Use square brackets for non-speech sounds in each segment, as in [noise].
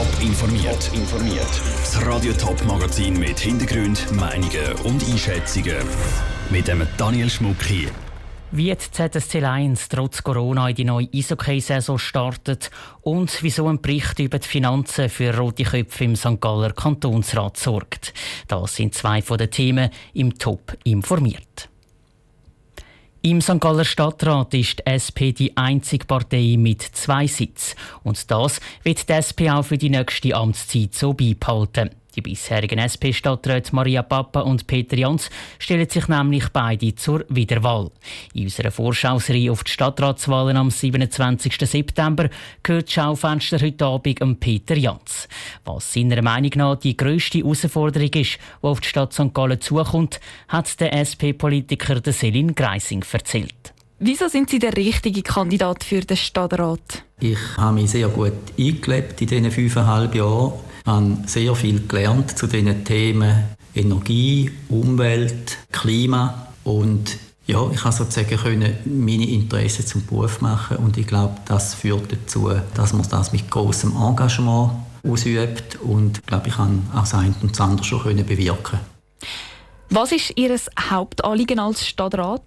Top informiert. informiert. Das Radio Top Magazin mit Hintergrund, Meinungen und Einschätzungen mit dem Daniel Schmuck hier. Wie die ZSC Lions trotz Corona in die neue Eishockey-Saison startet und wieso ein Bericht über die Finanzen für rote Köpfe im St. Galler Kantonsrat sorgt. Das sind zwei von den Themen im Top informiert. Im St. Galler Stadtrat ist die SP die einzige Partei mit zwei Sitzen. Und das wird die SP auch für die nächste Amtszeit so beibehalten. Die bisherigen SP-Stadträte Maria Papa und Peter Jans stellen sich nämlich beide zur Wiederwahl. In unserer Vorschauserie auf die Stadtratswahlen am 27. September gehört das Schaufenster heute Abend an Peter Jans. Was seiner Meinung nach die grösste Herausforderung ist, die auf die Stadt St. Gallen zukommt, hat der SP-Politiker Selin Greising erzählt. Wieso sind Sie der richtige Kandidat für den Stadtrat? Ich habe mich sehr gut eingelebt in diesen fünfeinhalb Jahren habe sehr viel gelernt zu diesen Themen Energie, Umwelt, Klima und ja, ich habe sozusagen können meine Interessen zum Beruf machen und ich glaube, das führt dazu, dass man das mit großem Engagement ausübt und ich glaube, ich kann auch das eine und das andere schon können bewirken. Was ist Ihr Hauptanliegen als Stadtrat?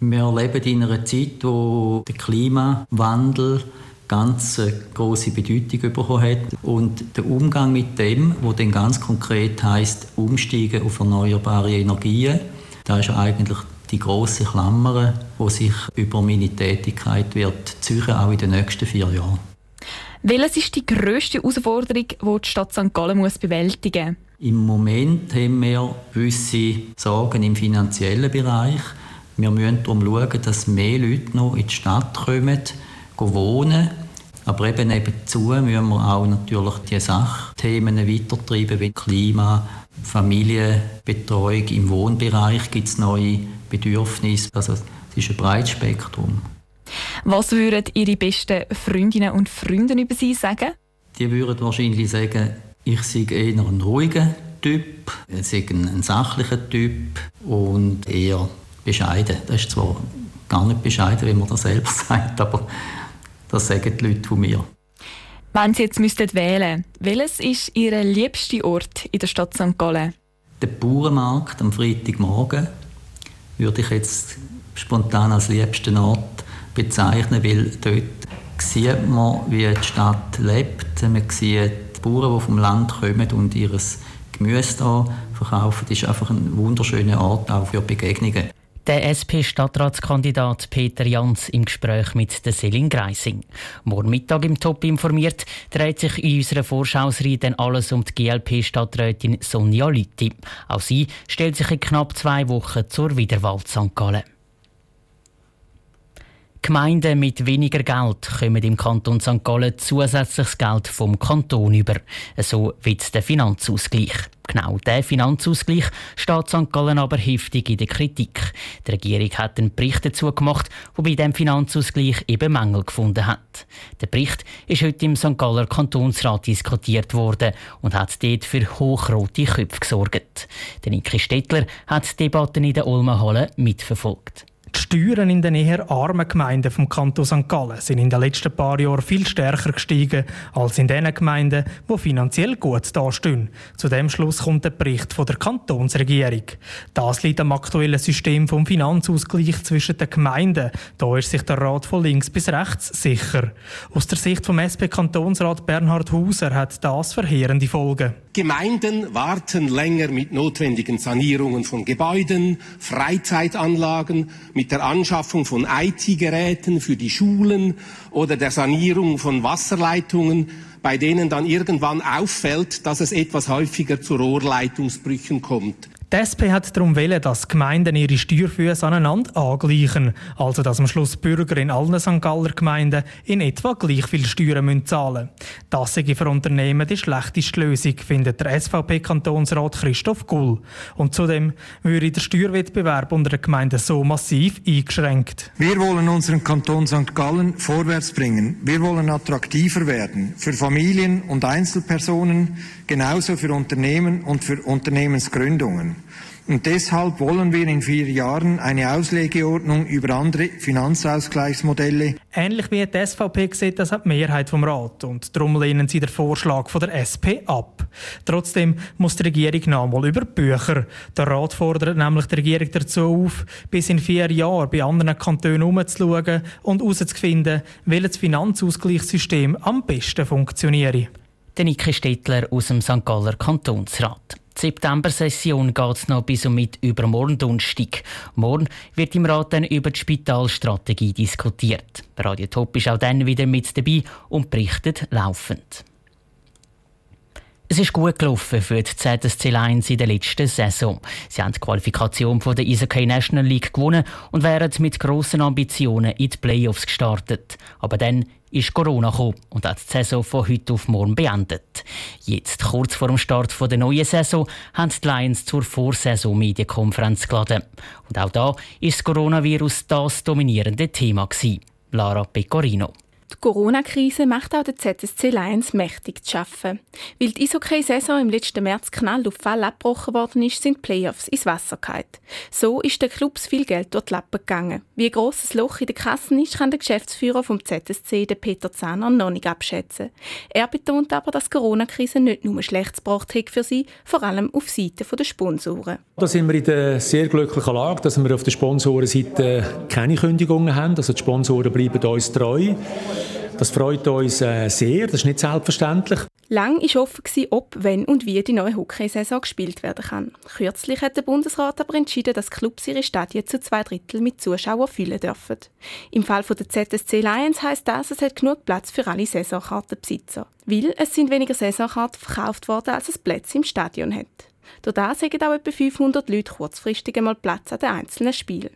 Wir leben in einer Zeit, wo der Klimawandel ganz äh, große Bedeutung bekommen hat. Und der Umgang mit dem, wo dann ganz konkret heißt Umsteigen auf erneuerbare Energien, da ist eigentlich die große Klammer, wo sich über meine Tätigkeit wird züchen, auch in den nächsten vier Jahren. Welches ist die grösste Herausforderung, die die Stadt St. Gallen muss bewältigen muss? Im Moment haben wir gewisse Sorgen im finanziellen Bereich. Wir müssen darum schauen, dass mehr Leute noch in die Stadt kommen, wohnen aber eben nebenzu müssen wir auch natürlich die Sachthemen weitertreiben, wie Klima, Familienbetreuung. Im Wohnbereich gibt es neue Bedürfnisse. Also es ist ein breites Spektrum. Was würden Ihre besten Freundinnen und Freunde über Sie sagen? Die würden wahrscheinlich sagen, ich sei eher ein ruhiger Typ, ich sei ein sachlicher Typ und eher bescheiden. Das ist zwar gar nicht bescheiden, wie man das selbst [laughs] sagt, aber das sagen die Leute von mir. Wenn Sie jetzt müsstet wählen welches ist Ihr liebster Ort in der Stadt St. Gallen? Der Bauernmarkt am Freitagmorgen würde ich jetzt spontan als liebsten Ort bezeichnen, weil dort sieht man, wie die Stadt lebt. Man sieht die Bauern, die vom Land kommen und ihr Gemüse da verkaufen. Das ist einfach ein wunderschöner Ort auch für Begegnungen. Der SP-Stadtratskandidat Peter Jans im Gespräch mit der Selin Greising. Morgen Mittag im Top informiert dreht sich in unserer Vorschauserie dann alles um die GLP-Stadträtin Sonja Lütti. Auch sie stellt sich in knapp zwei Wochen zur Wiederwahl St. Gallen. Gemeinden mit weniger Geld kommen im Kanton St. Gallen zusätzliches Geld vom Kanton über. So wie der Finanzausgleich. Genau der Finanzausgleich steht St. Gallen aber heftig in der Kritik. Die Regierung hat einen Bericht dazu gemacht, der bei dem Finanzausgleich eben Mängel gefunden hat. Der Bericht ist heute im St. Galler Kantonsrat diskutiert worden und hat dort für hochrote Köpfe gesorgt. Der Niki Stettler hat die Debatten in der Ulmer Halle mitverfolgt. Die Steuern in den eher armen Gemeinden vom Kanton St. Gallen sind in den letzten paar Jahren viel stärker gestiegen als in den Gemeinden, die finanziell gut dastehen. Zu dem Schluss kommt der Bericht von der Kantonsregierung. Das liegt am aktuellen System vom Finanzausgleich zwischen den Gemeinden. Da ist sich der Rat von links bis rechts sicher. Aus der Sicht vom SP-Kantonsrat Bernhard Hauser hat das verheerende Folgen. Gemeinden warten länger mit notwendigen Sanierungen von Gebäuden, Freizeitanlagen, mit der Anschaffung von IT-Geräten für die Schulen oder der Sanierung von Wasserleitungen, bei denen dann irgendwann auffällt, dass es etwas häufiger zu Rohrleitungsbrüchen kommt. Die SP hat darum wollen, dass Gemeinden ihre Steuerfüße aneinander angleichen, also dass am Schluss Bürger in allen St. Galler Gemeinden in etwa gleich viel Steuern müssen zahlen Das sei für Unternehmen die schlechteste Lösung, findet der SVP-Kantonsrat Christoph Gull. Und zudem würde der Steuerwettbewerb unter den Gemeinden so massiv eingeschränkt. Wir wollen unseren Kanton St. Gallen vorwärts bringen. Wir wollen attraktiver werden für Familien und Einzelpersonen, genauso für Unternehmen und für Unternehmensgründungen. Und deshalb wollen wir in vier Jahren eine Auslegeordnung über andere Finanzausgleichsmodelle Ähnlich wie die SVP sieht das die Mehrheit vom Rat und darum lehnen sie den Vorschlag von der SP ab. Trotzdem muss die Regierung nochmal über Bücher. Der Rat fordert nämlich die Regierung dazu auf, bis in vier Jahren bei anderen Kantonen umzuschauen und herauszufinden, welches Finanzausgleichssystem am besten funktioniert. Der Niki Stettler aus dem St. Galler Kantonsrat. Die September-Session geht noch bis und mit übermorgen Donnerstag. Morgen wird im Rat dann über die Spitalstrategie diskutiert. Radio Top ist auch dann wieder mit dabei und berichtet laufend. Es ist gut gelaufen für die ZSC Lions in der letzten Saison. Sie haben die Qualifikation von der Eishockey National League gewonnen und wären mit grossen Ambitionen in die Playoffs gestartet. Aber dann ist Corona gekommen und hat die Saison von heute auf morgen beendet. Jetzt, kurz vor dem Start der neuen Saison, haben die Lions zur Vorsaison-Medienkonferenz geladen. Und auch da ist das Coronavirus das dominierende Thema. Lara Pecorino. Die Corona-Krise macht auch der ZSC Lions mächtig zu schaffen. Weil die Eishockey-Saison im letzten März knall auf Fall abgebrochen worden ist, sind die Playoffs ins Wasser gefallen. So ist den Clubs viel Geld durch die Lappen gegangen. Wie ein grosses Loch in den Kassen ist, kann der Geschäftsführer vom ZSC, der Peter Zahner, noch nicht abschätzen. Er betont aber, dass die Corona-Krise nicht nur schlecht gebracht hat für sie, vor allem auf Seite der Sponsoren. Da sind wir in der sehr glücklichen Lage, dass wir auf der Sponsorenseite keine Kündigungen haben. Also die Sponsoren bleiben uns treu. Das freut uns äh, sehr, das ist nicht selbstverständlich. Lang war offen, ob, wenn und wie die neue Hockeysaison gespielt werden kann. Kürzlich hat der Bundesrat aber entschieden, dass Clubs ihre Stadien zu zwei Drittel mit Zuschauern füllen dürfen. Im Fall der ZSC Lions heisst das, es hat genug Platz für alle Saisonkartenbesitzer. Weil es sind weniger Saisonkarten verkauft worden, als es Plätze im Stadion hat. Durch das haben auch etwa 500 Leute kurzfristig einmal Platz an den einzelnen Spielen.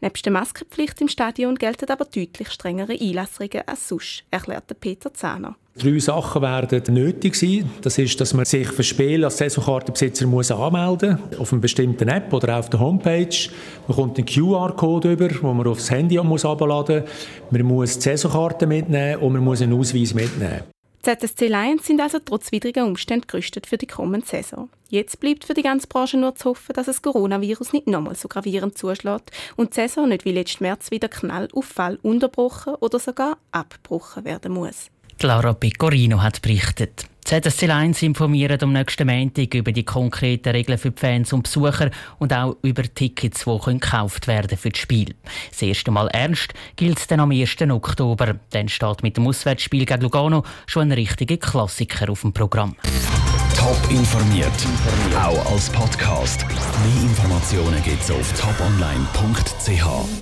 Neben der Maskenpflicht im Stadion gelten aber deutlich strengere Einlassregeln als sonst, erklärte Peter Zahner. Drei Sachen werden nötig sein. Das ist, dass man sich für Spiel als Saisonkartenbesitzer muss anmelden muss, auf einer bestimmten App oder auf der Homepage. Man kommt einen QR-Code über, den man aufs Handy abladen muss. Man muss die Saisonkarte mitnehmen und man muss einen Ausweis mitnehmen. ZSC Lions sind also trotz widriger Umstände gerüstet für die kommende Saison. Jetzt bleibt für die ganze Branche nur zu hoffen, dass das Coronavirus nicht nochmal so gravierend zuschlägt und die Saison nicht wie letzten März wieder Knall auf Fall unterbrochen oder sogar abgebrochen werden muss. Laura Pecorino hat berichtet. ZSC 1 informiert am nächsten Montag über die konkreten Regeln für die Fans und Besucher und auch über Tickets, die gekauft werden für das Spiel. Das erste Mal ernst gilt es dann am 1. Oktober. Dann steht mit dem Auswärtsspiel gegen Lugano schon ein richtiger Klassiker auf dem Programm. Top informiert, auch als Podcast. Mehr Informationen gibt es auf toponline.ch.